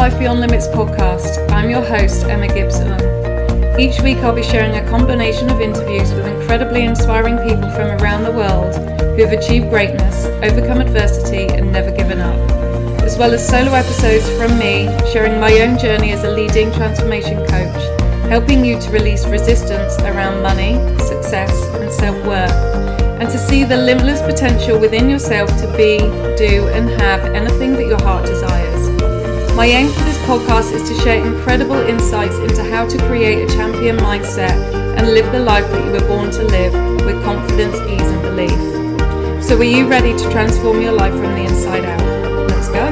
Life Beyond Limits podcast. I'm your host, Emma Gibson. Each week, I'll be sharing a combination of interviews with incredibly inspiring people from around the world who have achieved greatness, overcome adversity, and never given up, as well as solo episodes from me sharing my own journey as a leading transformation coach, helping you to release resistance around money, success, and self worth, and to see the limitless potential within yourself to be, do, and have anything that your heart desires. My aim for this podcast is to share incredible insights into how to create a champion mindset and live the life that you were born to live with confidence, ease, and belief. So, are you ready to transform your life from the inside out? Let's go.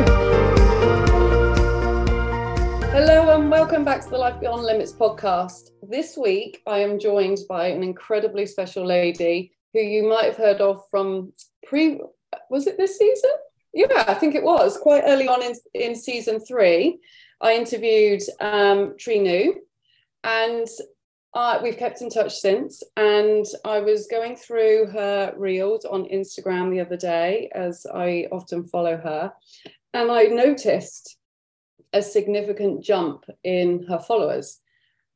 Hello, and welcome back to the Life Beyond Limits podcast. This week, I am joined by an incredibly special lady who you might have heard of from pre, was it this season? Yeah, I think it was quite early on in, in season three. I interviewed um, Trinu, and we've kept in touch since. And I was going through her reels on Instagram the other day, as I often follow her, and I noticed a significant jump in her followers.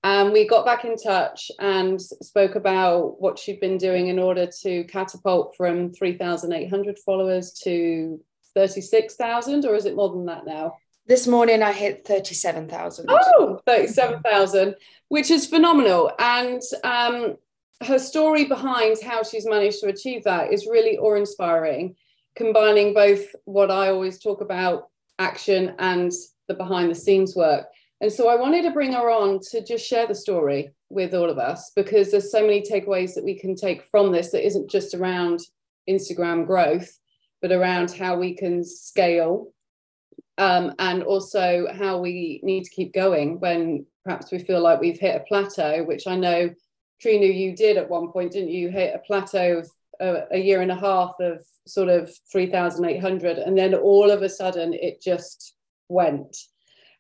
And we got back in touch and spoke about what she'd been doing in order to catapult from 3,800 followers to 36,000 or is it more than that now? This morning I hit 37,000. Oh, 37,000, which is phenomenal. And um, her story behind how she's managed to achieve that is really awe inspiring, combining both what I always talk about action and the behind the scenes work. And so I wanted to bring her on to just share the story with all of us because there's so many takeaways that we can take from this that isn't just around Instagram growth, but around how we can scale um, and also how we need to keep going when perhaps we feel like we've hit a plateau, which I know, Trina, you did at one point, didn't you? Hit a plateau of a, a year and a half of sort of 3,800. And then all of a sudden it just went.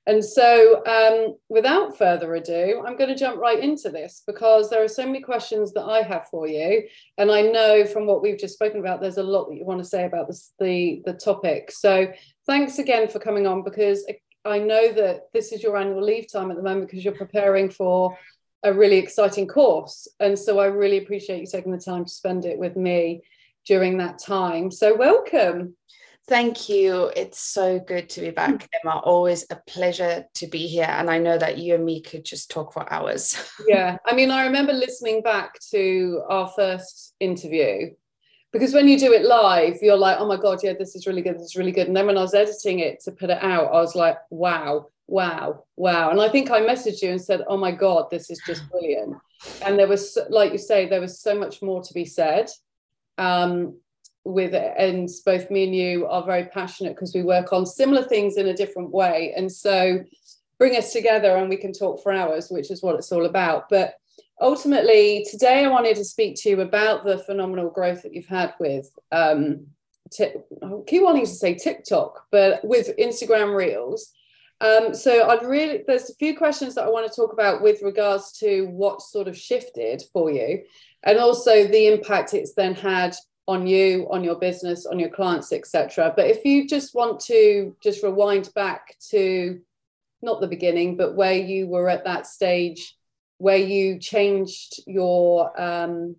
And so, um, without further ado, I'm going to jump right into this because there are so many questions that I have for you, and I know from what we've just spoken about, there's a lot that you want to say about this, the the topic. So, thanks again for coming on because I know that this is your annual leave time at the moment because you're preparing for a really exciting course, and so I really appreciate you taking the time to spend it with me during that time. So, welcome. Thank you. It's so good to be back, Emma. Always a pleasure to be here. And I know that you and me could just talk for hours. yeah. I mean, I remember listening back to our first interview because when you do it live, you're like, oh my God, yeah, this is really good. This is really good. And then when I was editing it to put it out, I was like, wow, wow, wow. And I think I messaged you and said, oh my God, this is just brilliant. And there was, like you say, there was so much more to be said. Um, with and both me and you are very passionate because we work on similar things in a different way. And so bring us together and we can talk for hours which is what it's all about. But ultimately today i wanted to speak to you about the phenomenal growth that you've had with um t- i keep wanting to say tiktok but with instagram reels. Um, so I'd really there's a few questions that I want to talk about with regards to what sort of shifted for you, and also the impact it's then had on you, on your business, on your clients, etc. But if you just want to just rewind back to not the beginning, but where you were at that stage where you changed your um,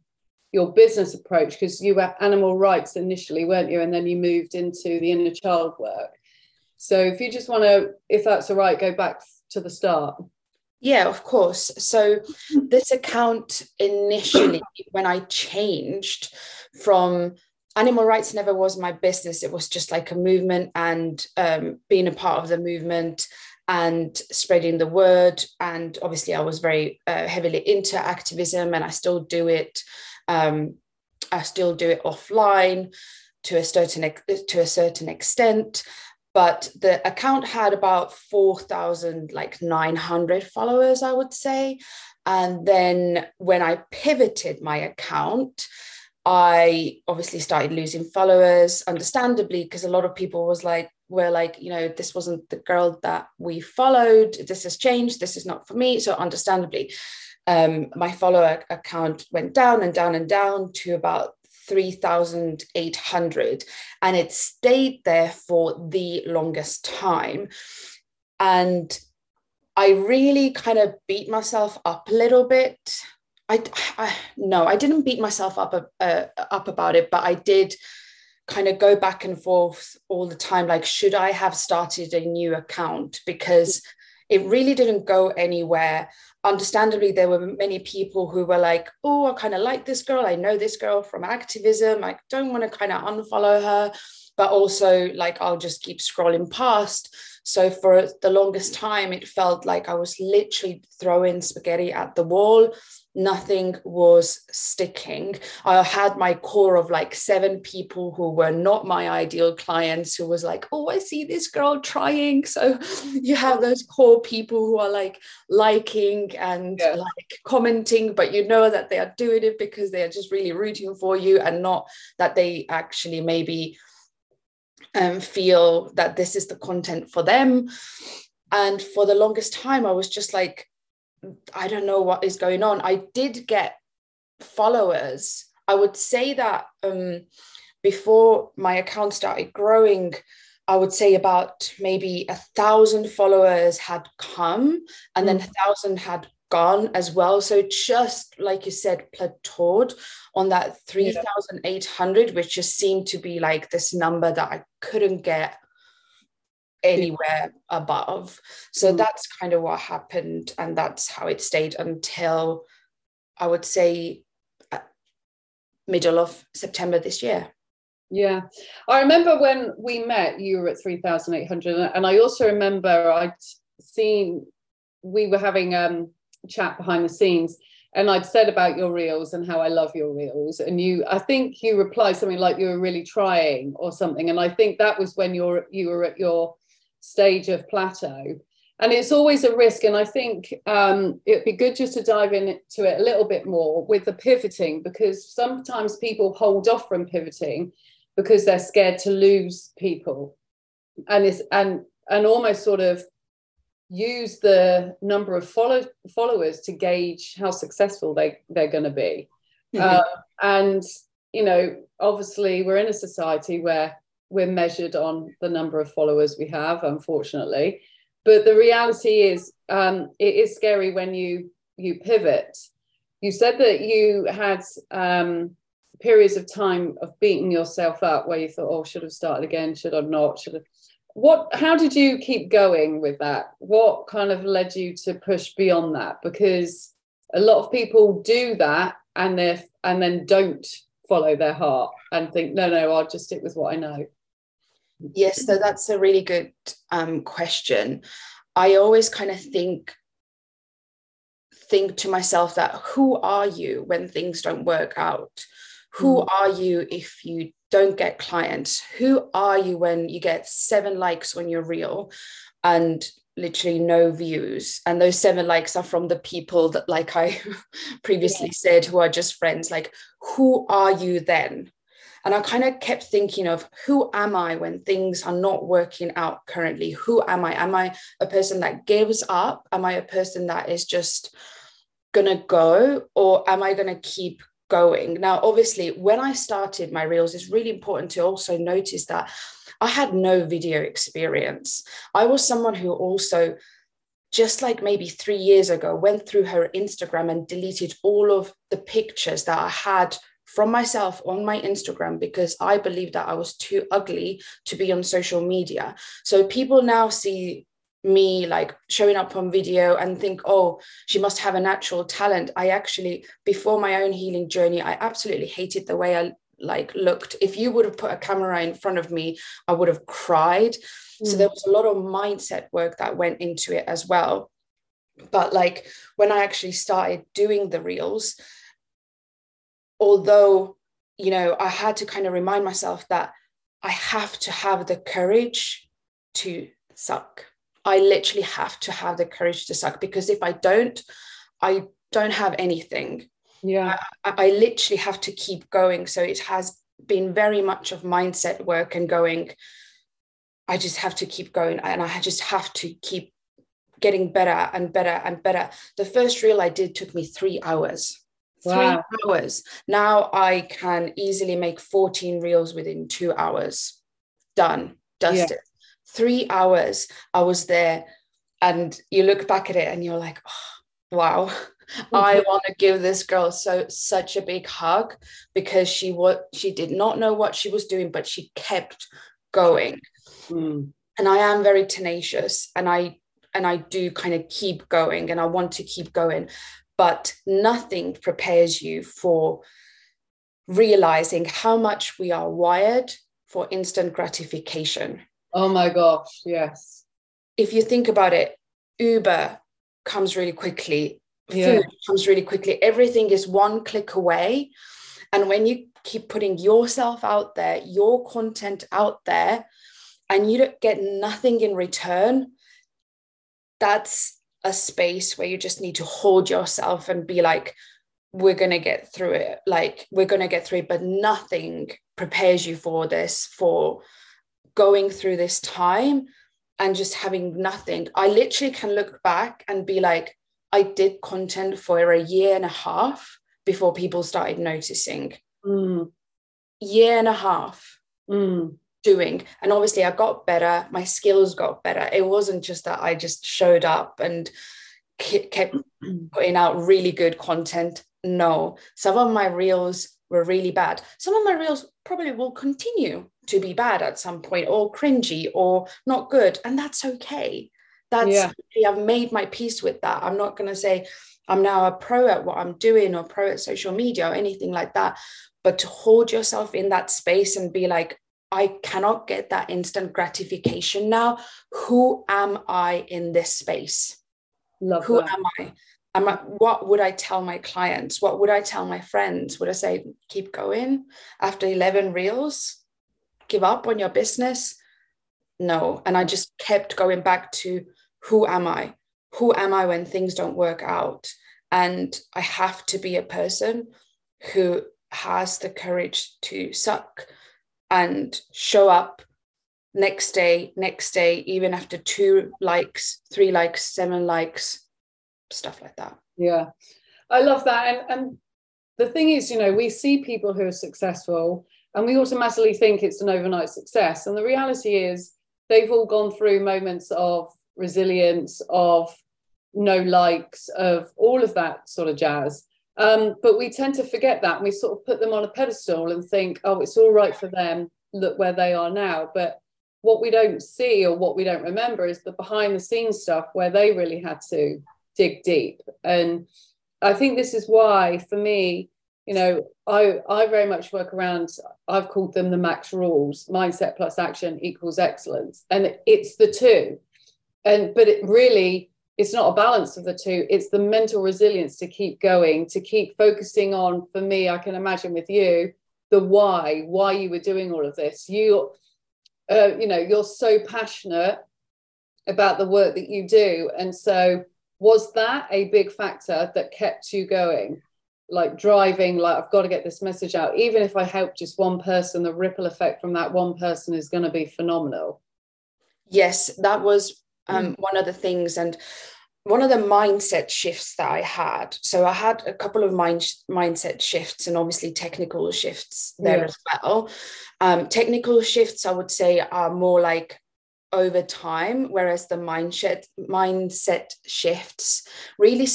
your business approach because you were animal rights initially, weren't you? And then you moved into the inner child work. So if you just want to, if that's all right, go back to the start. Yeah, of course. So this account initially, when I changed from animal rights never was my business. It was just like a movement and um, being a part of the movement and spreading the word. And obviously, I was very uh, heavily into activism, and I still do it. Um, I still do it offline to a certain to a certain extent but the account had about 4,000 like 900 followers I would say and then when I pivoted my account I obviously started losing followers understandably because a lot of people was like were like you know this wasn't the girl that we followed this has changed this is not for me so understandably um, my follower account went down and down and down to about 3,800 and it stayed there for the longest time. And I really kind of beat myself up a little bit. I, I no, I didn't beat myself up uh, up about it, but I did kind of go back and forth all the time. Like, should I have started a new account because it really didn't go anywhere. Understandably, there were many people who were like, "Oh, I kind of like this girl. I know this girl from activism. I don't want to kind of unfollow her." But also, like, I'll just keep scrolling past so for the longest time, it felt like I was literally throwing spaghetti at the wall. Nothing was sticking. I had my core of like seven people who were not my ideal clients who was like, oh, I see this girl trying. So you have those core people who are like liking and yeah. like commenting, but you know that they are doing it because they are just really rooting for you and not that they actually maybe um, feel that this is the content for them. And for the longest time, I was just like, I don't know what is going on. I did get followers. I would say that um, before my account started growing, I would say about maybe a thousand followers had come and then mm. a thousand had gone as well. So just like you said, plateaued on that 3,800, yeah. which just seemed to be like this number that I couldn't get anywhere above. So mm. that's kind of what happened. And that's how it stayed until I would say middle of September this year. Yeah. I remember when we met, you were at 3,800. And I also remember I'd seen, we were having um, chat behind the scenes and I'd said about your reels and how I love your reels. And you, I think you replied something like you were really trying or something. And I think that was when you're you were at your stage of plateau. And it's always a risk. And I think um, it'd be good just to dive into it a little bit more with the pivoting, because sometimes people hold off from pivoting because they're scared to lose people. And it's and and almost sort of use the number of follow, followers to gauge how successful they, they're going to be. Mm-hmm. Uh, and, you know, obviously we're in a society where we're measured on the number of followers we have, unfortunately. But the reality is, um, it is scary when you you pivot. You said that you had um, periods of time of beating yourself up where you thought, "Oh, should have started again. Should I not? Should have." what how did you keep going with that what kind of led you to push beyond that because a lot of people do that and they and then don't follow their heart and think no no i'll just stick with what i know yes so that's a really good um, question. I always kind of think think to myself that who are you when things don't work out? Who mm. are you if you don't get clients? Who are you when you get seven likes on your reel and literally no views? And those seven likes are from the people that like i previously yeah. said who are just friends. Like who are you then and i kind of kept thinking of who am i when things are not working out currently who am i am i a person that gives up am i a person that is just gonna go or am i gonna keep going. Now, obviously, when I started my reels, it's really important to also notice that I had no video experience. I was someone who also, just like maybe three years ago, went through her Instagram and deleted all of the pictures that I had from myself on my Instagram because I believed that I was too ugly to be on social media. So people now see me like showing up on video and think oh she must have a natural talent i actually before my own healing journey i absolutely hated the way i like looked if you would have put a camera in front of me i would have cried mm. so there was a lot of mindset work that went into it as well but like when i actually started doing the reels although you know i had to kind of remind myself that i have to have the courage to suck I literally have to have the courage to suck because if I don't, I don't have anything. Yeah. I, I literally have to keep going. So it has been very much of mindset work and going, I just have to keep going and I just have to keep getting better and better and better. The first reel I did took me three hours. Wow. Three hours. Now I can easily make 14 reels within two hours. Done, dusted. Yeah three hours I was there and you look back at it and you're like oh, wow I mm-hmm. want to give this girl so such a big hug because she what she did not know what she was doing, but she kept going. Mm. And I am very tenacious and I and I do kind of keep going and I want to keep going. But nothing prepares you for realizing how much we are wired for instant gratification. Oh my gosh, yes. If you think about it, Uber comes really quickly yeah. food comes really quickly. Everything is one click away. And when you keep putting yourself out there, your content out there, and you don't get nothing in return, that's a space where you just need to hold yourself and be like, we're going to get through it. Like, we're going to get through it, but nothing prepares you for this, for going through this time and just having nothing. I literally can look back and be like, I did content for a year and a half before people started noticing. Mm. Year and a half mm. Doing. And obviously, I got better. My skills got better. It wasn't just that I just showed up and kept putting out really good content. No, some of my reels were really bad. Some of my reels probably will continue to be bad at some point or cringy or not good. And that's okay that's yeah. I've made my peace with that. I'm not going to say I'm now a pro at what I'm doing or pro at social media or anything like that. But to hold yourself in that space and be like, I cannot get that instant gratification now. Who am I in this space? Love Who that. am I? Am I? What would I tell my clients? What would I tell my friends? Would I say, keep going after 11 reels? Give up on your business? No. And I just kept going back to who am I? Who am I when things don't work out? And I have to be a person who has the courage to suck and show up next day, next day, even after two likes, three likes, seven likes, stuff like that. Yeah. I love that. And, and the thing is, you know, we see people who are successful and we automatically think it's an overnight success. And the reality is, they've all gone through moments of resilience, of no likes, of all of that sort of jazz. Um, but we tend to forget that and we sort of put them on a pedestal and think, oh, it's all right for them. Look where they are now. But what we don't see or what we don't remember is the behind the scenes stuff where they really had to dig deep. And I think this is why, for me, you know, I I very much work around. I've called them the max rules: mindset plus action equals excellence, and it's the two and but it really it's not a balance of the two. It's the mental resilience to keep going to keep focusing on for me i can imagine with you the why why you were doing all of this. You uh, you know you're so passionate about the work that you do. And so was that a big factor that kept you going? Like driving like i've got to get this message out. Even if i help just one person the ripple effect from that one person is going to be phenomenal. Yes that was um, mm. one of the things and one of the mindset shifts that I had. So I had a couple of mind mindset shifts and obviously technical shifts there yeah. as well. Um, technical shifts, I would say, are more like over time, whereas the mindset mindset shifts really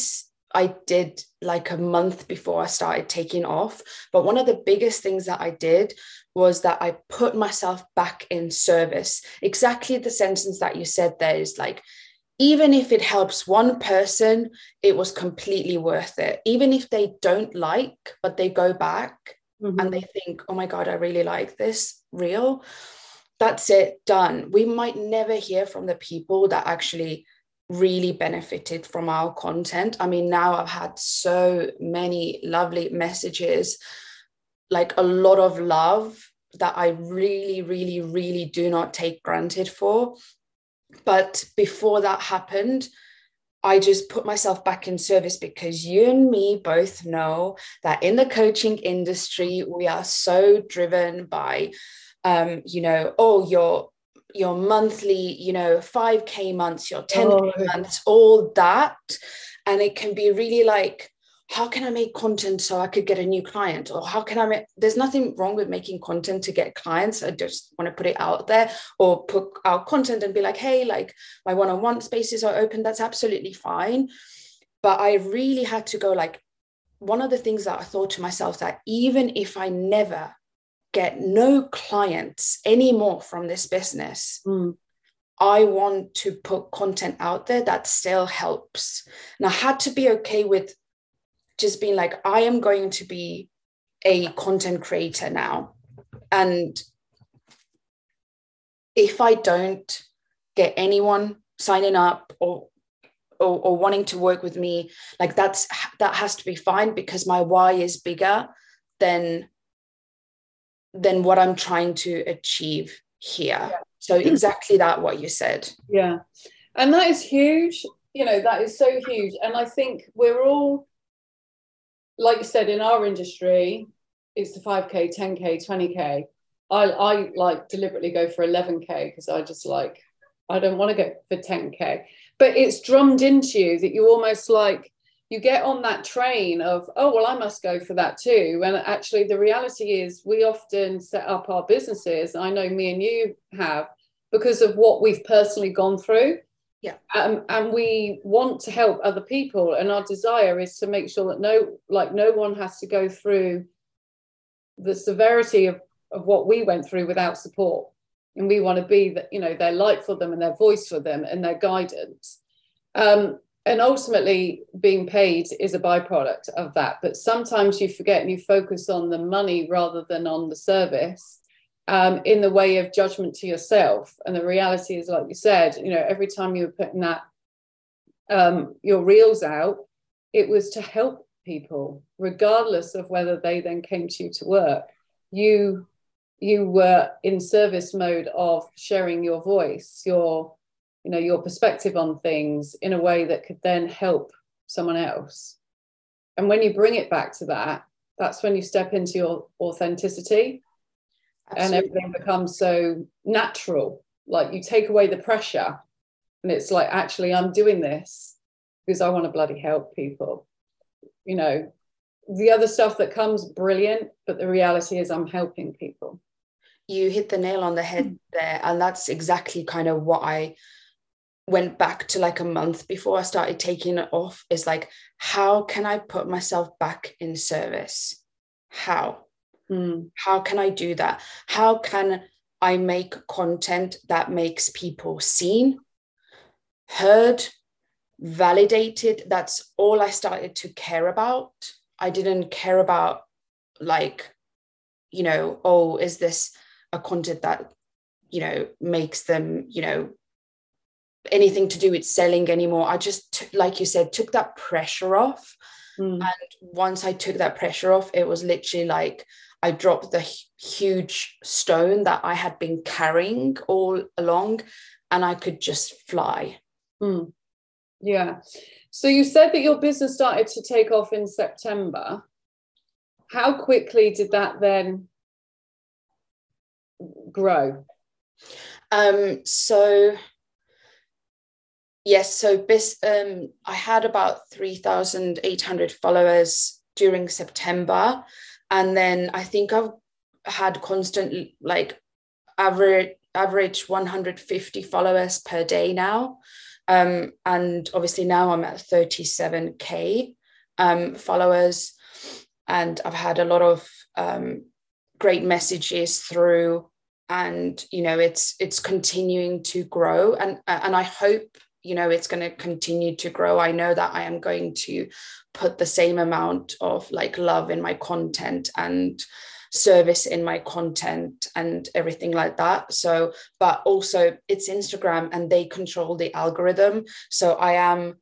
I did like a month before I started taking off. But one of the biggest things that I did was that I put myself back in service. Exactly the sentence that you said there is like, even if it helps one person, it was completely worth it. Even if they don't like, but they go back mm-hmm. and they think, oh my God, I really like this reel. That's it, done. We might never hear from the people that actually really benefited from our content. I mean, now I've had so many lovely messages, like a lot of love that I really, really, really do not take granted for. But before that happened, I just put myself back in service because you and me both know that in the coaching industry, we are so driven by, um, you know, oh, you're your monthly, you know, 5K months, your 10K oh. months, all that. And it can be really like, how can I make content so I could get a new client? Or how can I make, there's nothing wrong with making content to get clients. I just want to put it out there or put out content and be like, hey, like my one on one spaces are open. That's absolutely fine. But I really had to go like, one of the things that I thought to myself that even if I never get no clients anymore from this business, Mm. I want to put content out there that still helps. And I had to be okay with just being like, I am going to be a content creator now. And if I don't get anyone signing up or, or, or wanting to work with me, like that's that has to be fine because my why is bigger than than what I'm trying to achieve here. Yeah. So exactly that what you said. Yeah. And that is huge. You know, that is so huge. And I think we're all, like you said, in our industry, it's the 5K, 10K, 20K. I, I like deliberately go for 11K because I just like, I don't want to go for 10K. But it's drummed into you that you almost like, you get on that train of, oh, well, I must go for that too. And actually, the reality is, we often set up our businesses. I know me and you have because of what we've personally gone through. Yeah. Um, and we want to help other people. And our desire is to make sure that no, like, no one has to go through the severity of, of what we went through without support. And we want to be that, you know, their light for them and their voice for them and their guidance. Um, and ultimately being paid is a byproduct of that but sometimes you forget and you focus on the money rather than on the service um, in the way of judgment to yourself. And the reality is like you said you know every time you were putting that um, your reels out it was to help people regardless of whether they then came to you to work. You you were in service mode of sharing your voice your you know your perspective on things in a way that could then help someone else. And when you bring it back to that that's when you step into your authenticity and everything becomes so natural. Like you take away the pressure and it's like actually i'm doing this because i want to bloody help people you know? The other stuff that comes brilliant but the reality is i'm helping people. You hit the nail on the head there and that's exactly kind of what i went back to like a month before i started taking it off is like how can i put myself back in service? How Mm, how can i do that? How can i make content that makes people seen heard validated? That's all i started to care about. I didn't care about like you know oh is this a content that you know makes them you know anything to do with selling anymore? I just like you said took that pressure off. Mm, and once i took that pressure off it was literally like i dropped the huge stone that i had been carrying all along and i could just fly. Mm. yeah. So you said that your business started to take off in september. How quickly did that then grow? Um so yes so bis, um i had about 3800 followers during september and then i think i've had constant like average average 150 followers per day now. Um and obviously now i'm at 37k um followers. And i've had a lot of um great messages through. And you know it's it's continuing to grow. And and i hope you know it's going to continue to grow. I know that i am going to put the same amount of like love in my content and service in my content and everything like that. So but also it's instagram and they control the algorithm. So i am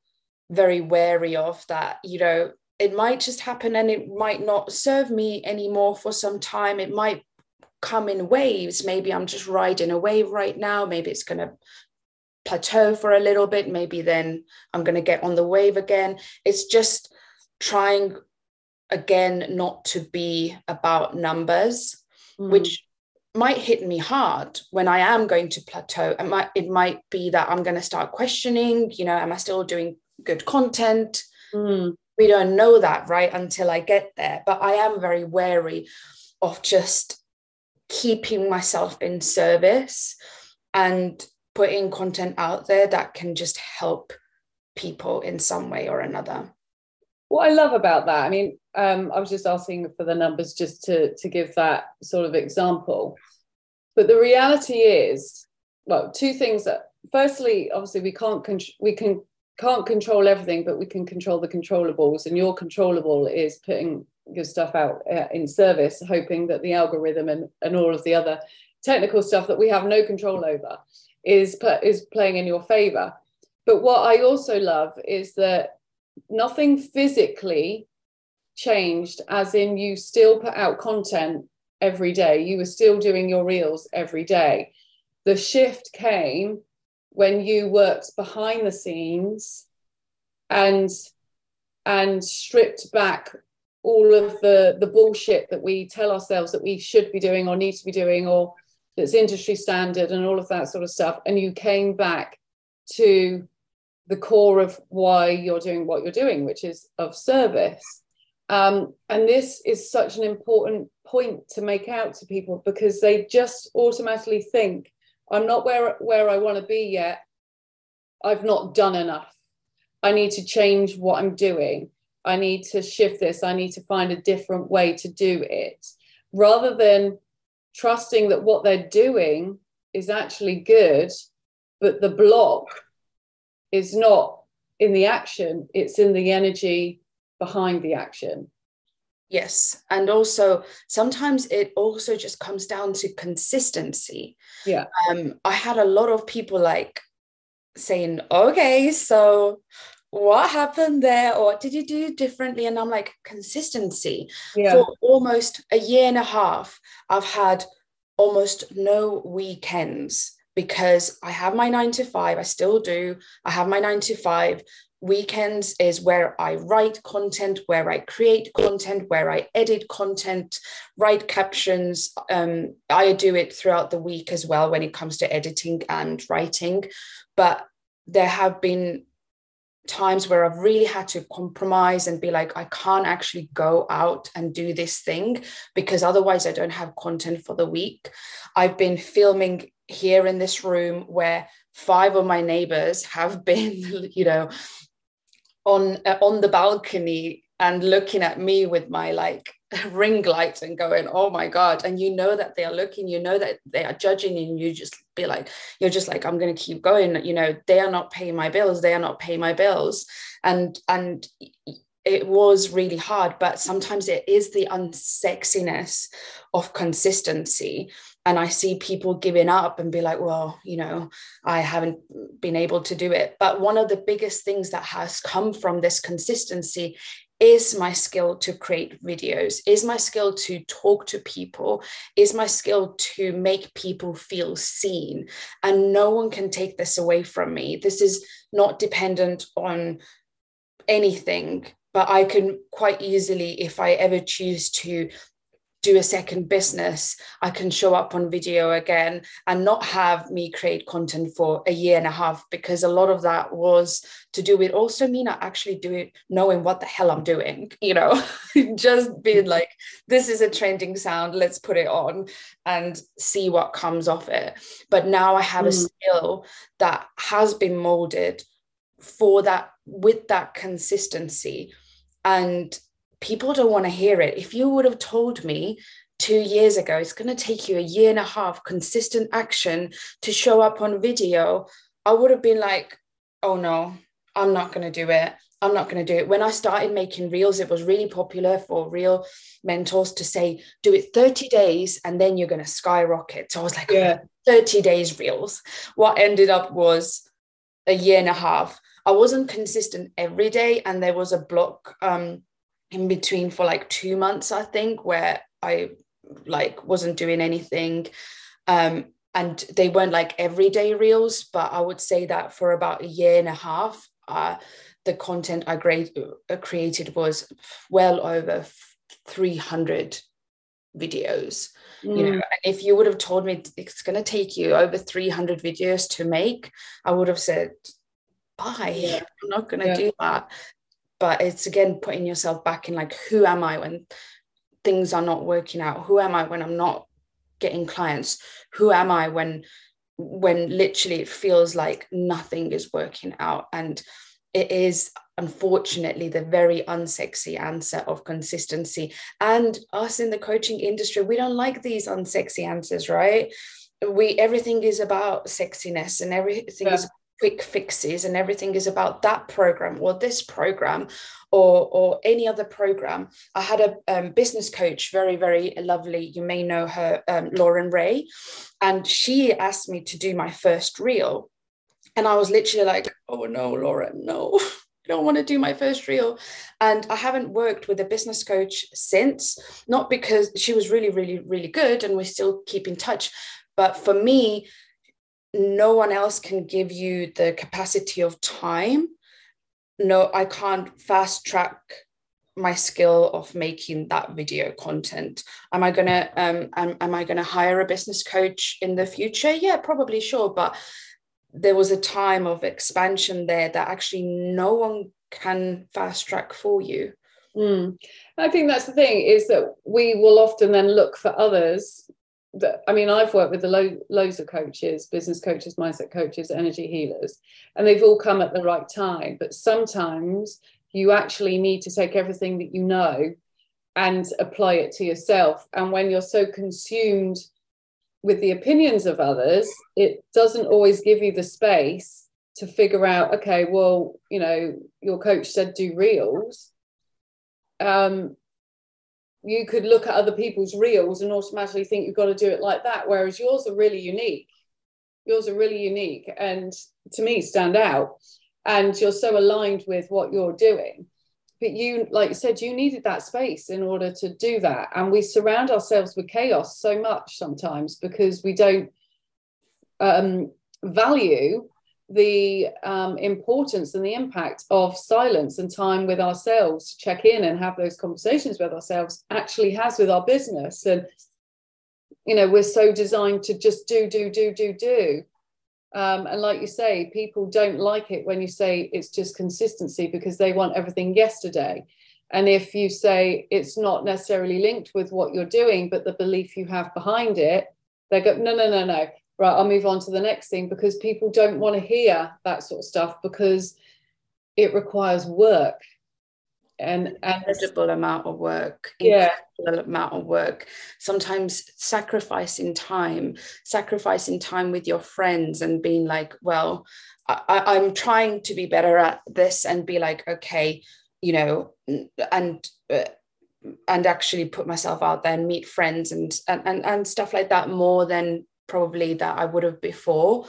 very wary of that you know. It might just happen and it might not serve me anymore for some time. It might come in waves. Maybe i'm just riding a wave right now. Maybe it's going to plateau for a little bit maybe then i'm going to get on the wave again. It's just trying again not to be about numbers Mm, which might hit me hard when i am going to plateau. It might it might be that i'm going to start questioning you know am i still doing good content? Mm, we don't know that right until I get there. But I am very wary of just keeping myself in service and putting content out there that can just help people in some way or another. What I love about that, I mean, um, I was just asking for the numbers just to, to give that sort of example. But the reality is, well, two things that firstly, obviously, we can't con- we can can't control everything, but we can control the controllables. And your controllable is putting your stuff out uh, in service, hoping that the algorithm and, and all of the other technical stuff that we have no control over is is playing in your favor. But what I also love is that nothing physically changed, as in you still put out content every day. You were still doing your reels every day. The shift came when you worked behind the scenes and and stripped back all of the the bullshit that we tell ourselves that we should be doing or need to be doing or that's industry standard and all of that sort of stuff and you came back to the core of why you're doing what you're doing which is of service um, and this is such an important point to make out to people because they just automatically think, I'm not where, where I want to be yet. I've not done enough. I need to change what I'm doing. I need to shift this. I need to find a different way to do it rather than trusting that what they're doing is actually good, but the block is not in the action, it's in the energy behind the action. Yes. And also sometimes it also just comes down to consistency. Yeah. Um, I had a lot of people like saying, okay, so what happened there? Or did you do differently? And I'm like, consistency. Yeah. For almost a year and a half, I've had almost no weekends because I have my nine to five. I still do. I have my nine to five weekends is where I write content, where I create content, where I edit content, write captions. Um, I do it throughout the week as well when it comes to editing and writing. But there have been times where I've really had to compromise and be like, I can't actually go out and do this thing because otherwise I don't have content for the week. I've been filming here in this room where five of my neighbors have been, you know, on uh, on the balcony and looking at me with my like ring lights and going oh my god. And you know that they are looking you know that they are judging and you just be like you're just like i'm to keep going. You know they are not paying my bills they are not paying my bills. And and it was really hard but sometimes it is the unsexiness of consistency. And I see people giving up and be like, well, you know, I haven't been able to do it. But one of the biggest things that has come from this consistency is my skill to create videos, is my skill to talk to people, is my skill to make people feel seen. And no one can take this away from me. This is not dependent on anything but I can quite easily, if I ever choose to do a second business, I can show up on video again and not have me create content for a year and a half because a lot of that was to do with also me not actually doing it, knowing what the hell I'm doing, you know, just being mm-hmm. like, this is a trending sound, let's put it on and see what comes off it. But now I have mm. a skill that has been molded for that with that consistency and people don't want to hear it. If you would have told me two years ago, it's going to take you a year and a half consistent action to show up on video, I would have been like, oh no, I'm not going to do it. I'm not going to do it. When I started making reels, it was really popular for reel mentors to say, do it 30 days and then you're going to skyrocket. So I was like, yeah. 30 days reels. What ended up was a year and a half. I wasn't consistent every day, and there was a block um, in between for like two months, I think, where I like wasn't doing anything. Um, and they weren't like everyday reels, but I would say that for about a year and a half, uh, the content I great, uh, created was well over 300 videos. Mm. You know, mm. if you would have told me it's going to take you over 300 videos to make, I would have said, bye. Yeah. I'm not going to yeah. do that but it's again putting yourself back in like who am i when things are not working out? Who am i when i'm not getting clients? Who am i when when literally it feels like nothing is working out? And it is unfortunately the very unsexy answer of consistency. And us in the coaching industry we don't like these unsexy answers right? We everything is about sexiness and everything yeah. is quick fixes and everything is about that program or this program or or any other program i had a um, business coach very very lovely you may know her um, lauren ray and she asked me to do my first reel and i was literally like oh no lauren no I don't want to do my first reel. And I haven't worked with a business coach since, not because she was really, really, really good and we still keep in touch. But for me, no one else can give you the capacity of time. No i can't fast track my skill of making that video content. Am i going to um am, am i going to hire a business coach in the future? Yeah probably sure but there was a time of expansion there that actually no one can fast track for you. Mm. i think that's the thing is that we will often then look for others I mean, I've worked with the lo- loads of coaches, business coaches, mindset coaches, energy healers, and they've all come at the right time. But sometimes you actually need to take everything that you know and apply it to yourself. And when you're so consumed with the opinions of others, it doesn't always give you the space to figure out, okay, well, you know, your coach said do reels. Um, you could look at other people's reels and automatically think you've got to do it like that whereas yours are really unique. Yours are really unique and to me stand out. And you're so aligned with what you're doing. But you like you said you needed that space in order to do that. And we surround ourselves with chaos so much sometimes because we don't um, value the um, importance and the impact of silence and time with ourselves to check in and have those conversations with ourselves actually has with our business. And you know we're so designed to just do do do do do. Um, and like you say people don't like it when you say it's just consistency because they want everything yesterday. And if you say it's not necessarily linked with what you're doing but the belief you have behind it they go no no no no right i'll move on to the next thing because people don't want to hear that sort of stuff because it requires work. And, and incredible amount of work yeah. amount of work. Sometimes sacrificing time sacrificing time with your friends and being like well I, i'm trying to be better at this and be like okay you know and uh, and actually put myself out there and meet friends and, and and stuff like that more than probably that I would have before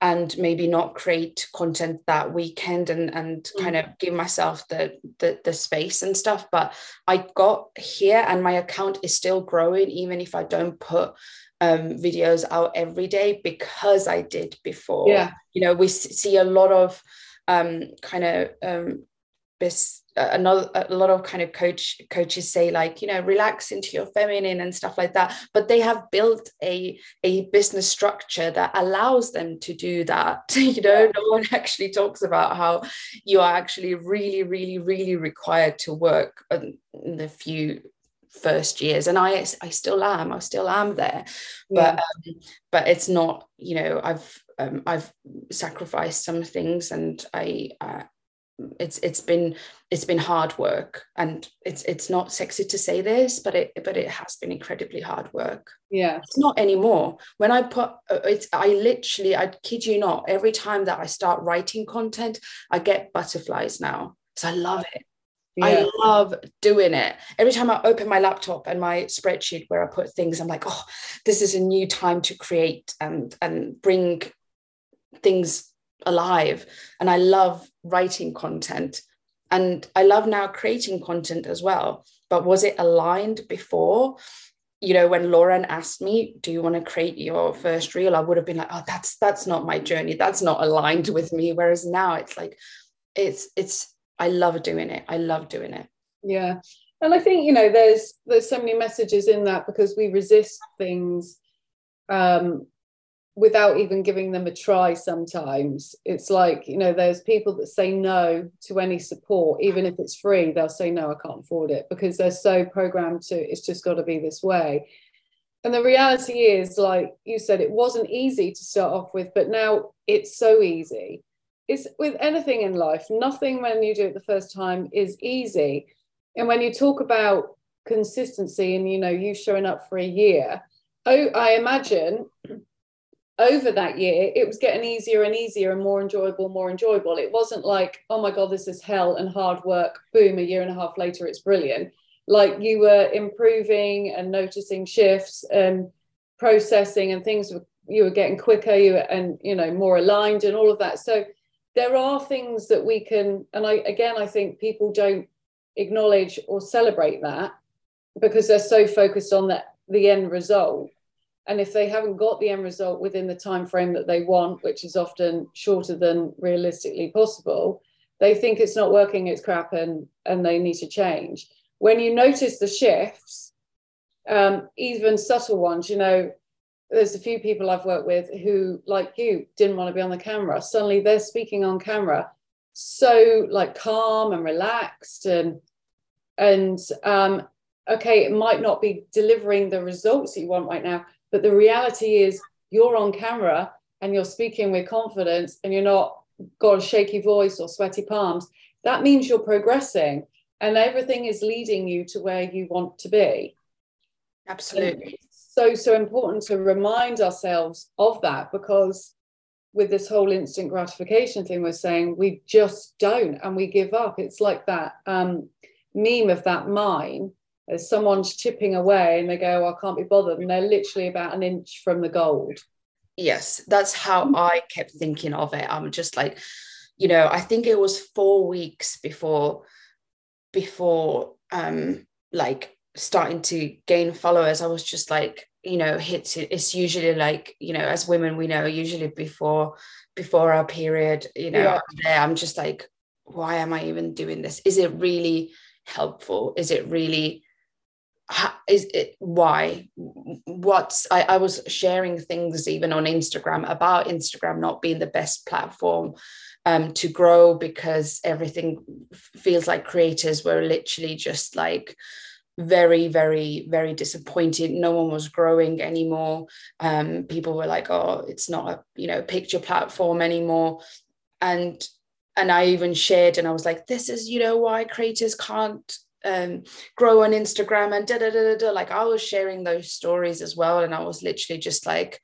and maybe not create content that weekend and and mm. kind of give myself the, the the space and stuff. But I got here and my account is still growing even if I don't put um, videos out every day because I did before. Yeah. You know we see a lot of um, kind of um, this another a lot of kind of coach coaches say like you know relax into your feminine and stuff like that. But they have built a a business structure that allows them to do that. You know no one actually talks about how you are actually really really really required to work in the few first years. And i i still am. I still am there. Yeah. but um, but it's not you know i've um, I've sacrificed some things and I uh, it's it's been it's been hard work and it's it's not sexy to say this but it but it has been incredibly hard work yeah it's not anymore when i put uh, it's i literally i kid you not every time that i start writing content i get butterflies now so i love it yeah. I love doing it. Every time I open my laptop and my spreadsheet where I put things, I'm like, oh, this is a new time to create and and bring things alive. And I love writing content. And I love now creating content as well. But was it aligned before? You know, when Lauren asked me, "Do you want to create your first reel?" I would have been like, "Oh, that's that's not my journey. That's not aligned with me." Whereas now it's like, it's it's I love doing it. I love doing it. Yeah, and I think you know, there's there's so many messages in that because we resist things um, without even giving them a try sometimes. It's like you know there's people that say no to any support even if it's free they'll say no i can't afford it because they're so programmed to it's just got to be this way. And the reality is like you said it wasn't easy to start off with but now it's so easy. It's with anything in life nothing when you do it the first time is easy. And when you talk about consistency and you know you showing up for a year oh i imagine over that year, it was getting easier and easier and more enjoyable, more enjoyable. It wasn't like, oh my God, this is hell and hard work. Boom, a year and a half later, it's brilliant. Like you were improving and noticing shifts and processing and things were, you were getting quicker, you were, and you know, more aligned and all of that. So there are things that we can, and I again, I think people don't acknowledge or celebrate that because they're so focused on that the end result and if they haven't got the end result within the time frame that they want which is often shorter than realistically possible they think it's not working it's crap and and they need to change. When you notice the shifts um, even subtle ones you know there's a few people i've worked with who like you didn't want to be on the camera. Suddenly they're speaking on camera so like calm and relaxed and and um, okay it might not be delivering the results that you want right now but the reality is, you're on camera and you're speaking with confidence and you're not got a shaky voice or sweaty palms. That means you're progressing and everything is leading you to where you want to be. Absolutely. so, so important to remind ourselves of that because with this whole instant gratification thing, we're saying we just don't and we give up. It's like that um, meme of that mine as someone's chipping away and they go, oh, I can't be bothered. And they're literally about an inch from the gold. Yes, that's how I kept thinking of it. I'm just like, you know, I think it was four weeks before, before um like starting to gain followers. I was just like, you know, hits it's usually like, you know, as women we know, usually before before our period, you know, yeah. I'm just like, why am I even doing this? Is it really helpful? Is it really is it why? What's I, I was sharing things even on instagram about instagram not being the best platform um, to grow because everything feels like creators were literally just like very very very disappointed. No one was growing anymore. Um, people were like oh it's not a you know picture platform anymore. And and i even shared and i was like this is you know why creators can't um, grow on Instagram and da, da da da. Like I was sharing those stories as well, and I was literally just like,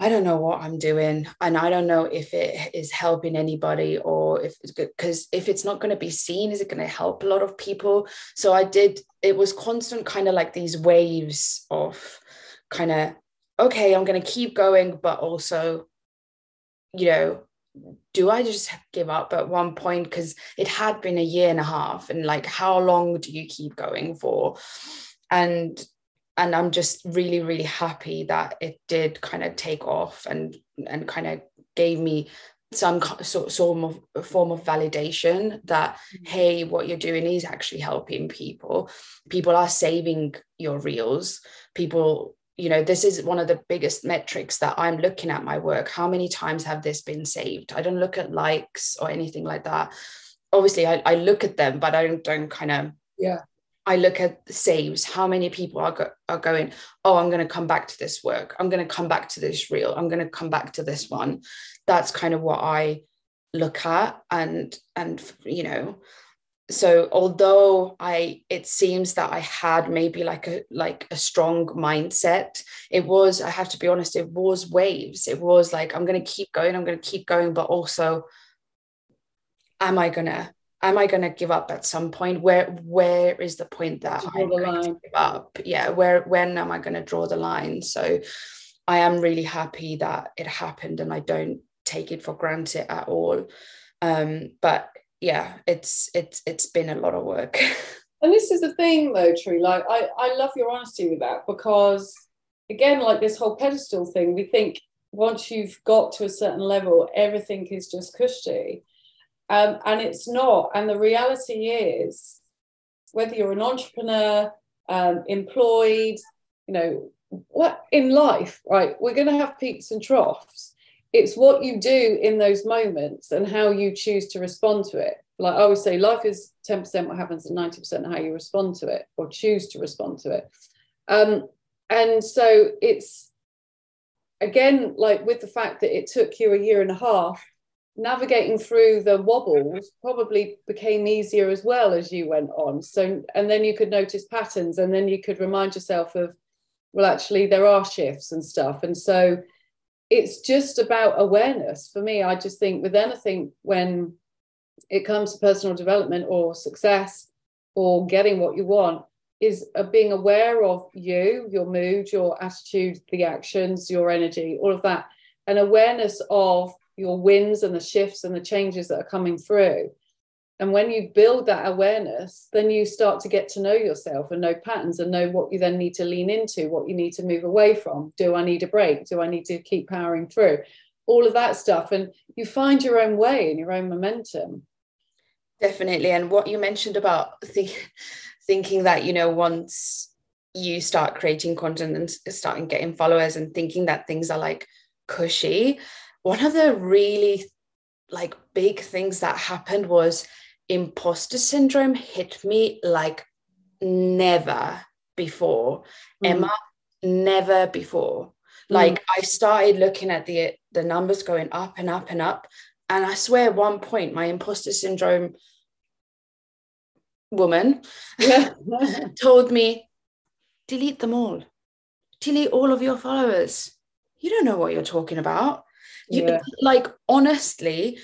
I don't know what I'm doing, and I don't know if it is helping anybody or if because if it's not going to be seen, is it going to help a lot of people? So I did. It was constant, kind of like these waves of kind of okay, I'm going to keep going, but also, you know, do I just give up at one point? Because it had been a year and a half, and like, how long do you keep going for? And and I'm just really, really happy that it did kind of take off and and kind of gave me some sort of form of validation that mm-hmm. hey what you're doing is actually helping people people are saving your reels people you know this is one of the biggest metrics that i'm looking at my work. How many times have this been saved? I don't look at likes or anything like that. Obviously i, I look at them but i don't, don't kind of yeah. I look at the saves. How many people are, go, are going oh i'm going to come back to this work. I'm going to come back to this reel. I'm going to come back to this one. That's kind of what i look at and and you know so although i it seems that i had maybe like a like a strong mindset it was i have to be honest it was waves. It was like i'm going to keep going i'm going to keep going but also am i going to am i going to give up at some point? Where where is the point that i'm going to give up? Yeah where when am i going to draw the line? So i am really happy that it happened and i don't take it for granted at all. Um, but yeah it's it's it's been a lot of work and this is the thing though true like i i love your honesty with that because again like this whole pedestal thing we think once you've got to a certain level everything is just cushy um, and it's not and the reality is whether you're an entrepreneur um, employed you know what in life, right? We're going to have peaks and troughs. It's what you do in those moments and how you choose to respond to it. Like I always say, life is 10% what happens and 90% how you respond to it or choose to respond to it. Um, and so it's again, like with the fact that it took you a year and a half, navigating through the wobbles probably became easier as well as you went on. So, and then you could notice patterns and then you could remind yourself of, well, actually, there are shifts and stuff. And so it's just about awareness. For me, I just think with anything, when it comes to personal development or success or getting what you want, is uh, being aware of you, your mood, your attitude, the actions, your energy, all of that, and awareness of your wins and the shifts and the changes that are coming through. And when you build that awareness, then you start to get to know yourself and know patterns and know what you then need to lean into, what you need to move away from. Do I need a break? Do I need to keep powering through? All of that stuff. And you find your own way and your own momentum. Definitely. And what you mentioned about the thinking that you know once you start creating content and starting getting followers and thinking that things are like cushy one of the really like big things that happened was imposter syndrome hit me like never before mm. emma never before mm. like i started looking at the the numbers going up and up and up and i swear at one point my imposter syndrome woman yeah. told me, delete them all. Delete all of your followers. You don't know what you're talking about. You, yeah. Like, honestly,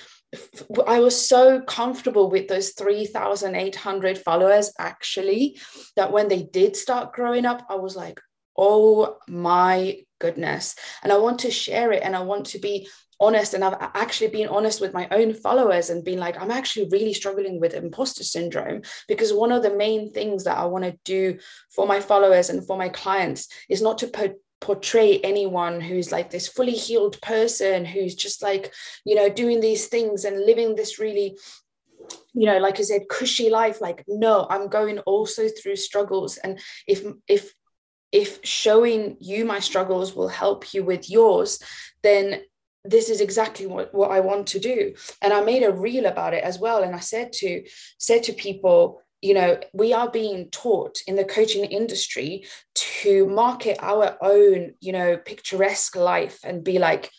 I was so comfortable with those 3,800 followers actually that when they did start growing up, I was like, oh my goodness. And I want to share it and I want to be honest and I've actually been honest with my own followers and been like I'm actually really struggling with imposter syndrome because one of the main things that I want to do for my followers and for my clients is not to put portray anyone who's like this fully healed person who's just like you know doing these things and living this really you know like i said cushy life like no i'm going also through struggles and if if if showing you my struggles will help you with yours then this is exactly what, what I want to do. And I made a reel about it as well. And I said to said to people, you know, we are being taught in the coaching industry to market our own, you know, picturesque life and be like,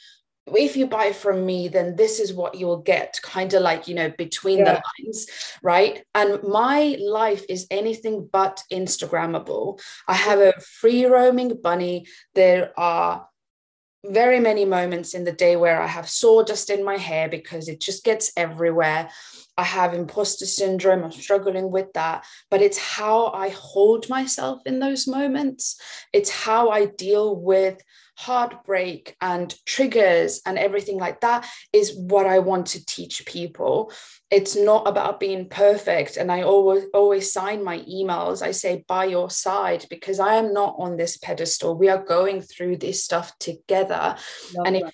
if you buy from me, then this is what you'll get, kind of like, you know, between yeah. the lines, right? And my life is anything but Instagrammable. I have a free roaming bunny. There are very many moments in the day where I have sawdust in my hair because it just gets everywhere. I have imposter syndrome. I'm struggling with that. But it's how I hold myself in those moments. It's how I deal with heartbreak and triggers and everything like that is what I want to teach people. It's not about being perfect. And I always always sign my emails. I say by your side because I am not on this pedestal. We are going through this stuff together. Love and if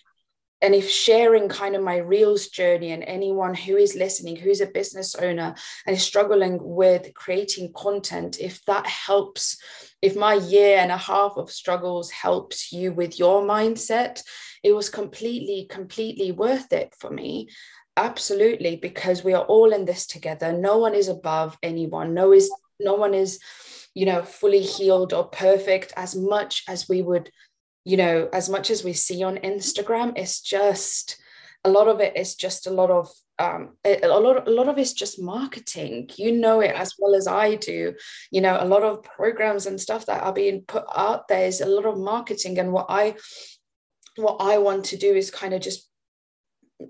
and if sharing kind of my reels journey and anyone who is listening who's a business owner and is struggling with creating content if that helps if my year and a half of struggles helps you with your mindset it was completely completely worth it for me. Absolutely because we are all in this together. No one is above anyone. No is no one is you know fully healed or perfect as much as we would you know, as much as we see on Instagram, it's just a lot of it is just a lot of um, a lot, a lot of it's just marketing. You know it as well as I do. You know, a lot of programs and stuff that are being put out there is a lot of marketing. And what I, what I want to do is kind of just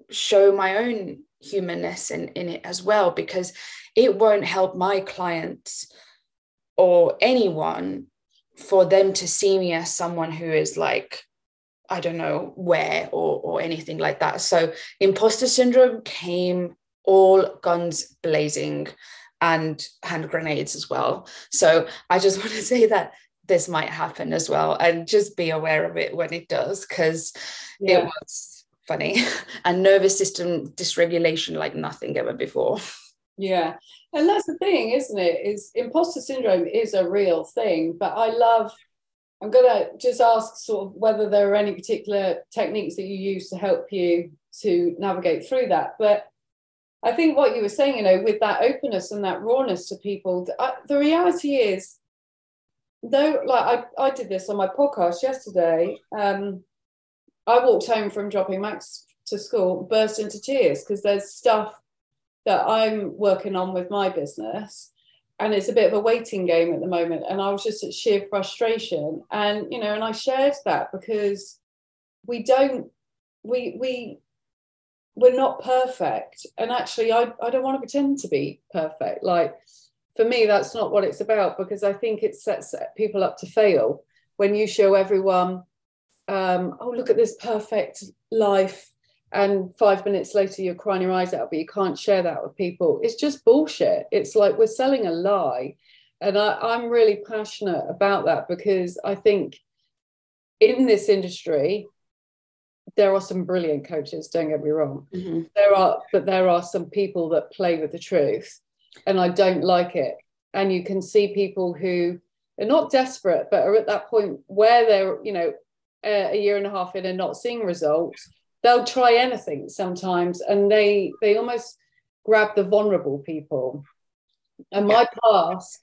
show my own humanness in, in it as well, because it won't help my clients or anyone for them to see me as someone who is like I don't know where or or anything like that. So imposter syndrome came all guns blazing and hand grenades as well. So I just want to say that this might happen as well and just be aware of it when it does because yeah. it was funny and nervous system dysregulation like nothing ever before. Yeah. And that's the thing, isn't it? Is imposter syndrome is a real thing. But I love I'm going to just ask sort of whether there are any particular techniques that you use to help you to navigate through that. But I think what you were saying, you know, with that openness and that rawness to people, I, the reality is, though, like I, I did this on my podcast yesterday. Um, I walked home from dropping Max to school, burst into tears because there's stuff that I'm working on with my business and it's a bit of a waiting game at the moment and i was just at sheer frustration. And you know and i shared that because we don't we we we're not perfect. And actually i, I don't want to pretend to be perfect. Like for me that's not what it's about because i think it sets people up to fail. When you show everyone um, oh look at this perfect life and five minutes later you're crying your eyes out but you can't share that with people. It's just bullshit. It's like we're selling a lie. And I, am really passionate about that because i think in this industry there are some brilliant coaches don't get me wrong. Mm-hmm. there are but there are some people that play with the truth and i don't like it. And you can see people who are not desperate but are at that point where they're you know a year and a half in and not seeing results they'll try anything sometimes and they they almost grab the vulnerable people. And my past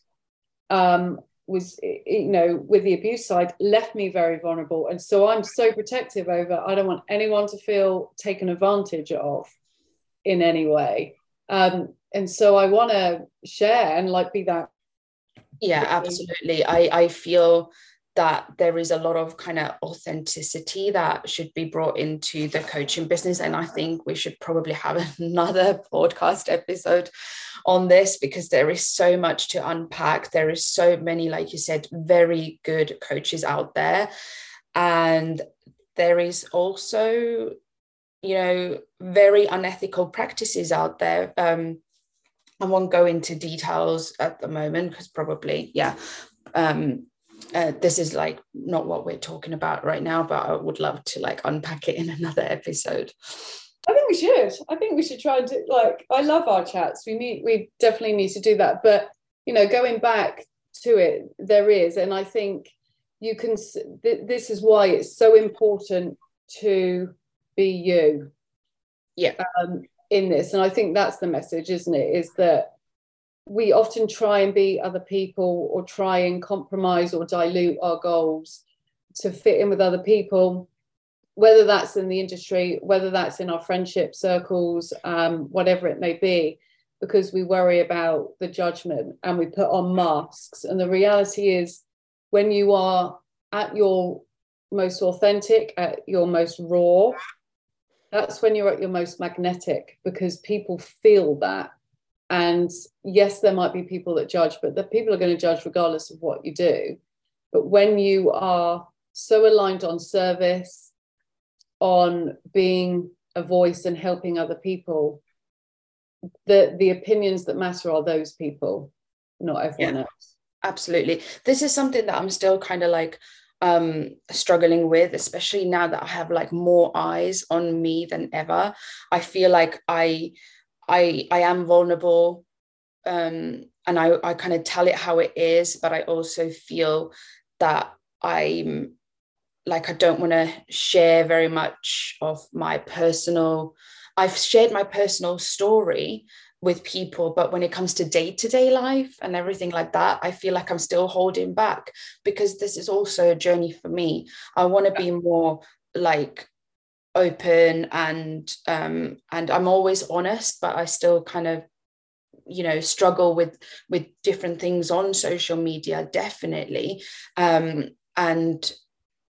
um, was you know with the abuse side left me very vulnerable. And so i'm so protective over i don't want anyone to feel taken advantage of in any way. Um, and so i want to share and like be that yeah absolutely. I i feel that there is a lot of kind of authenticity that should be brought into the coaching business. And I think we should probably have another podcast episode on this because there is so much to unpack. There is so many, like you said, very good coaches out there. And there is also, you know, very unethical practices out there. Um, I won't go into details at the moment because probably, yeah. Um, uh, this is like not what we're talking about right now, but I would love to like unpack it in another episode. I think we should. I think we should try and do like I love our chats. We need we definitely need to do that. But you know, going back to it, there is, and I think you can. Th- this is why it's so important to be you. Yeah. Um, in this, and I think that's the message, isn't it? Is that we often try and be other people or try and compromise or dilute our goals to fit in with other people whether that's in the industry whether that's in our friendship circles um, whatever it may be because we worry about the judgment and we put on masks. And the reality is when you are at your most authentic at your most raw that's when you're at your most magnetic because people feel that and yes, there might be people that judge, but the people are going to judge regardless of what you do. But when you are so aligned on service, on being a voice and helping other people, the the opinions that matter are those people, not everyone yeah, else. Absolutely. This is something that I'm still kind of like um struggling with especially now that i have like more eyes on me than ever i feel like i I I am vulnerable um, and I, I kind of tell it how it is, but I also feel that I'm like I don't want to share very much of my personal. I've shared my personal story with people, but when it comes to day to day life and everything like that, I feel like I'm still holding back because this is also a journey for me. I want to be more like open and um, and I'm always honest, but I still kind of you know struggle with with different things on social media definitely. Um, and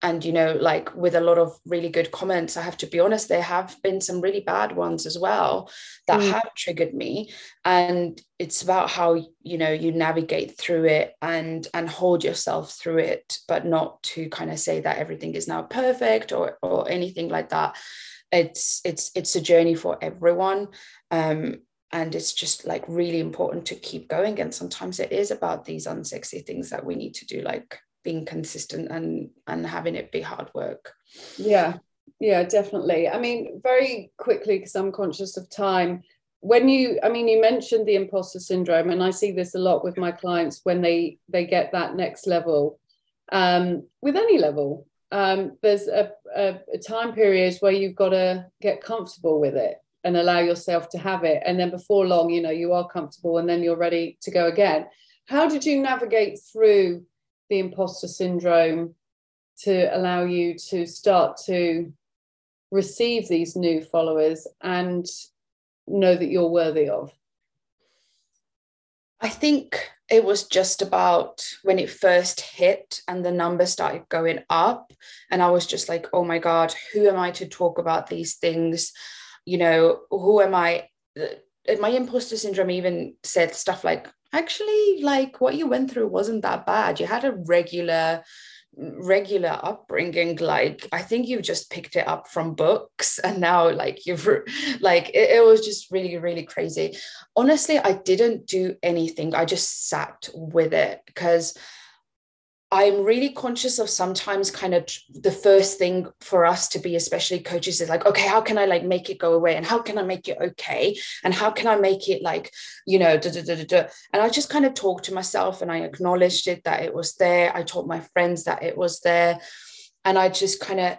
and you know like with a lot of really good comments i have to be honest there have been some really bad ones as well that mm. have triggered me. And it's about how you know you navigate through it and and hold yourself through it but not to kind of say that everything is now perfect or or anything like that. It's it's it's a journey for everyone. Um and it's just like really important to keep going. And sometimes it is about these unsexy things that we need to do like being consistent and and having it be hard work yeah yeah definitely i mean very quickly because i'm conscious of time when you i mean you mentioned the imposter syndrome and i see this a lot with my clients when they they get that next level um, with any level. Um, there's a, a, a time period where you've got to get comfortable with it and allow yourself to have it. And then before long, you know, you are comfortable and then you're ready to go again. How did you navigate through the imposter syndrome to allow you to start to receive these new followers and know that you're worthy of? I think it was just about when it first hit and the numbers started going up. And I was just like, oh my God, who am I to talk about these things? You know, who am I? My imposter syndrome even said stuff like, actually, like what you went through wasn't that bad. You had a regular mm, regular upbringing like i think you just picked it up from books and now like you've like it, it, was just really really crazy honestly i didn't do anything i just sat with it because I'm really conscious of sometimes kind of the first thing for us to be, especially coaches, is like, okay, how can I like make it go away? And how can I make it okay? And how can I make it like, you know, da, da, da, da, da. And I just kind of talked to myself and I acknowledged it that it was there. I told my friends that it was there. And I just kind of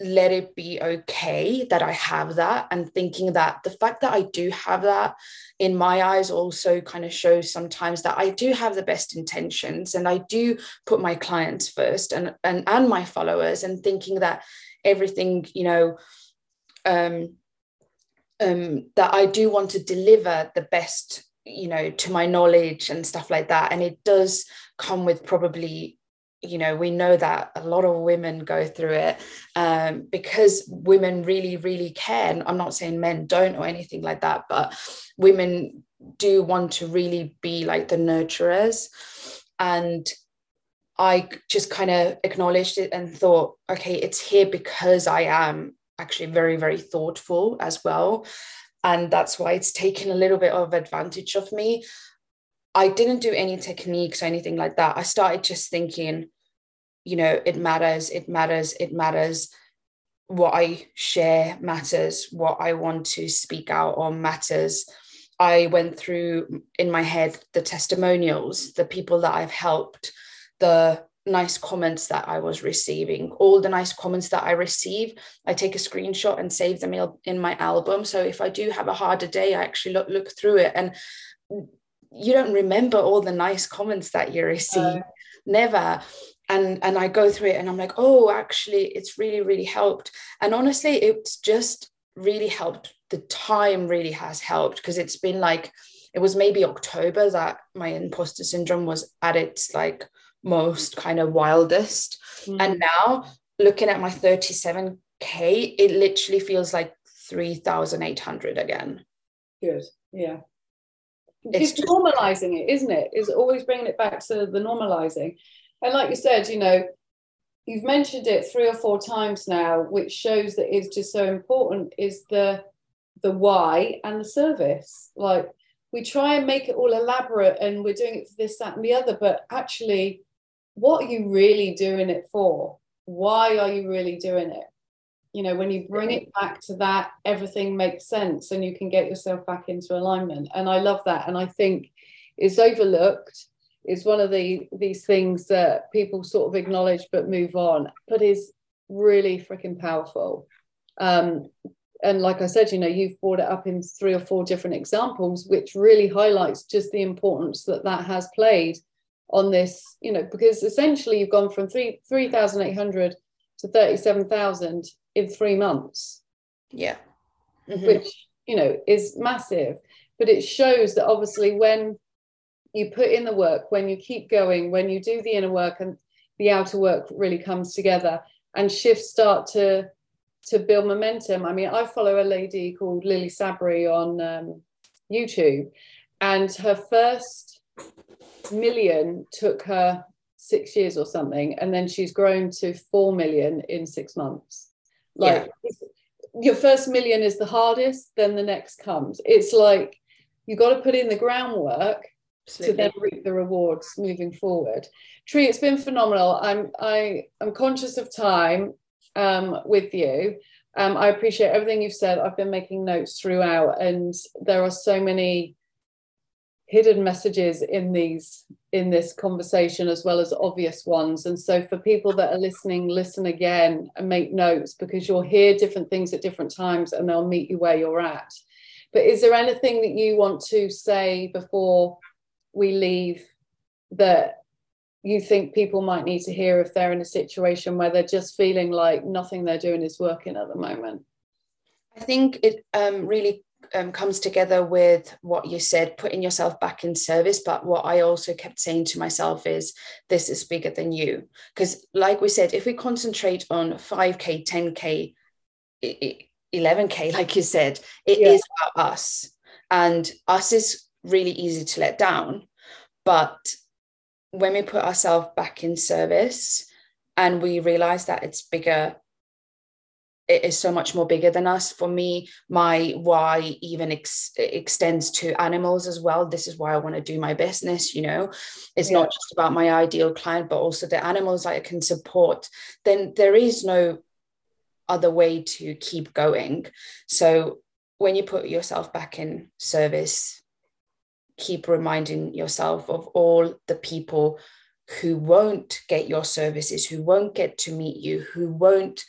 let it be okay that I have that and thinking that the fact that I do have that in my eyes also kind of shows sometimes that I do have the best intentions and I do put my clients first and and, and my followers and thinking that everything you know um um that I do want to deliver the best you know to my knowledge and stuff like that. And it does come with probably you know we know that a lot of women go through it um, because women really really care. I'm not saying men don't or anything like that but women do want to really be like the nurturers. And i just kind of acknowledged it and thought okay it's here because i am actually very very thoughtful as well. And that's why it's taken a little bit of advantage of me I didn't do any techniques or anything like that. I started just thinking, you know, it matters, it matters, it matters. What I share matters, what I want to speak out on matters. I went through in my head the testimonials, the people that I've helped, the nice comments that I was receiving, all the nice comments that I receive. I take a screenshot and save them in my album. So if I do have a harder day, I actually look, look through it and you don't remember all the nice comments that you receive. Uh, never. And and i go through it and i'm like oh actually it's really really helped. And honestly it's just really helped. The time really has helped because it's been like it was maybe october that my imposter syndrome was at its like most kind of wildest. Mm. and now looking at my 37k it literally feels like 3800 again. Good. Yeah it's, just normalizing it, isn't it? Is always bringing it back to the normalizing. And like you said, you know, you've mentioned it three or four times now, which shows that it's just so important is the the why and the service. Like we try and make it all elaborate and we're doing it for this, that, and the other, but actually, what are you really doing it for? Why are you really doing it? You know when you bring it back to that everything makes sense and you can get yourself back into alignment. And i love that. And i think it's overlooked. Is one of the these things that people sort of acknowledge but move on but is really freaking powerful. Um, and like i said you know you've brought it up in three or four different examples which really highlights just the importance that that has played on this you know because essentially you've gone from 3 3800 to 37000 in three months. Yeah. Mm-hmm. Which, you know, is massive. But it shows that obviously when you put in the work, when you keep going, when you do the inner work and the outer work really comes together and shifts start to to build momentum. I mean, I follow a lady called Lilly Sabri on um, YouTube, and her first million took her six years or something, and then she's grown to four million in six months. Like yeah. your first million is the hardest, then the next comes. It's like you got to put in the groundwork Absolutely. to then reap the rewards moving forward. Tree, it's been phenomenal. I'm I am conscious of time um, with you. Um, I appreciate everything you've said. I've been making notes throughout, and there are so many hidden messages in these in this conversation as well as obvious ones. And so for people that are listening listen again and make notes because you'll hear different things at different times and they'll meet you where you're at. But is there anything that you want to say before we leave that you think people might need to hear if they're in a situation where they're just feeling like nothing they're doing is working at the moment? I think it um, really um, comes together with what you said, putting yourself back in service. But what I also kept saying to myself is, this is bigger than you. Because, like we said, if we concentrate on 5K, 10K, 11K, like you said, it yeah. is about us. And us is really easy to let down. But when we put ourselves back in service and we realize that it's bigger it is so much more bigger than us. For me, my why even ex- extends to animals as well. This is why I want to do my business. You know, it's yeah. not just about my ideal client, but also the animals I can support. Then there is no other way to keep going. So when you put yourself back in service, keep reminding yourself of all the people who won't get your services, who won't get to meet you, who won't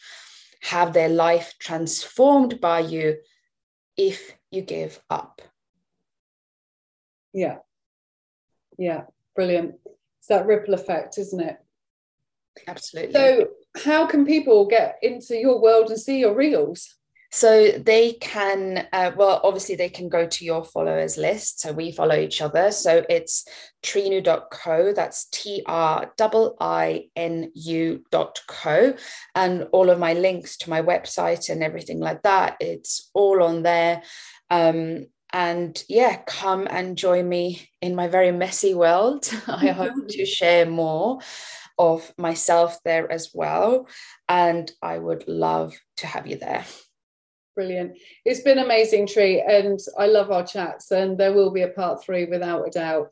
have their life transformed by you if you give up. Yeah. Yeah. Brilliant. It's that ripple effect, isn't it? Absolutely. So, how can people get into your world and see your reels? So they can, uh, well, obviously they can go to your followers list. So we follow each other. So it's trinu.co. That's T R I N U.co. And all of my links to my website and everything like that, it's all on there. Um, and yeah, come and join me in my very messy world. I hope to share more of myself there as well. And I would love to have you there. Brilliant. It's been amazing, Tree, and I love our chats, and there will be a part three without a doubt,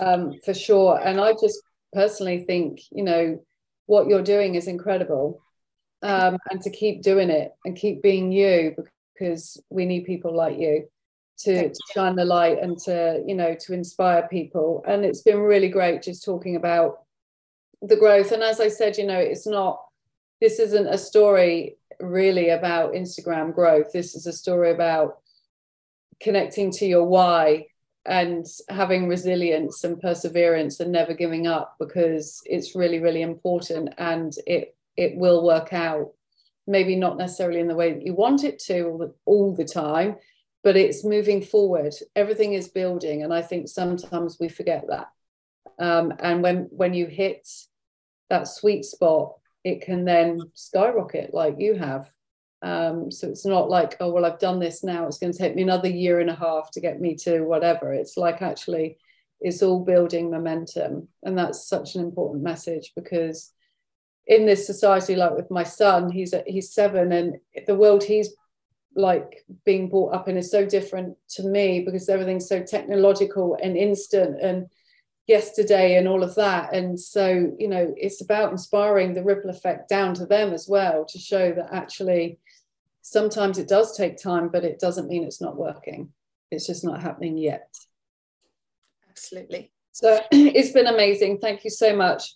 um, for sure. And I just personally think, you know, what you're doing is incredible, um, and to keep doing it and keep being you because we need people like you to, to shine the light and to, you know, to inspire people. And it's been really great just talking about the growth. And as I said, you know, it's not. This isn't a story really about Instagram growth. This is a story about connecting to your why and having resilience and perseverance and never giving up because it's really really important and it it will work out. Maybe not necessarily in the way that you want it to all the, all the time but it's moving forward. Everything is building and i think sometimes we forget that. Um, and when when you hit that sweet spot it can then skyrocket like you have. Um, so it's not like, oh, well, I've done this now. It's going to take me another year and a half to get me to whatever. It's like actually, it's all building momentum. And that's such an important message because in this society, like with my son, he's he's seven, and the world he's like being brought up in is so different to me because everything's so technological and instant and yesterday and all of that. And so, you know, it's about inspiring the ripple effect down to them as well to show that actually sometimes it does take time, but it doesn't mean it's not working. It's just not happening yet. Absolutely. So it's been amazing. Thank you so much.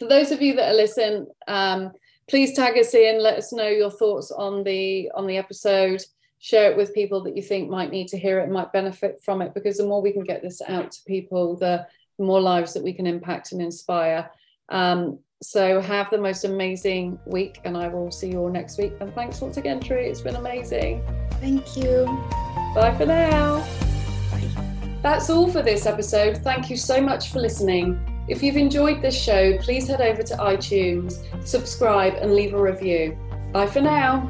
For those of you that are listening, um, please tag us in. Let us know your thoughts on the on the episode share it with people that you think might need to hear it might benefit from it because the more we can get this out to people the more lives that we can impact and inspire. Um, so have the most amazing week, and I will see you all next week. And thanks once again, Tree. It's been amazing. Thank you. Bye for now. Bye. That's all for this episode. Thank you so much for listening. If you've enjoyed this show, please head over to iTunes, subscribe, and leave a review. Bye for now.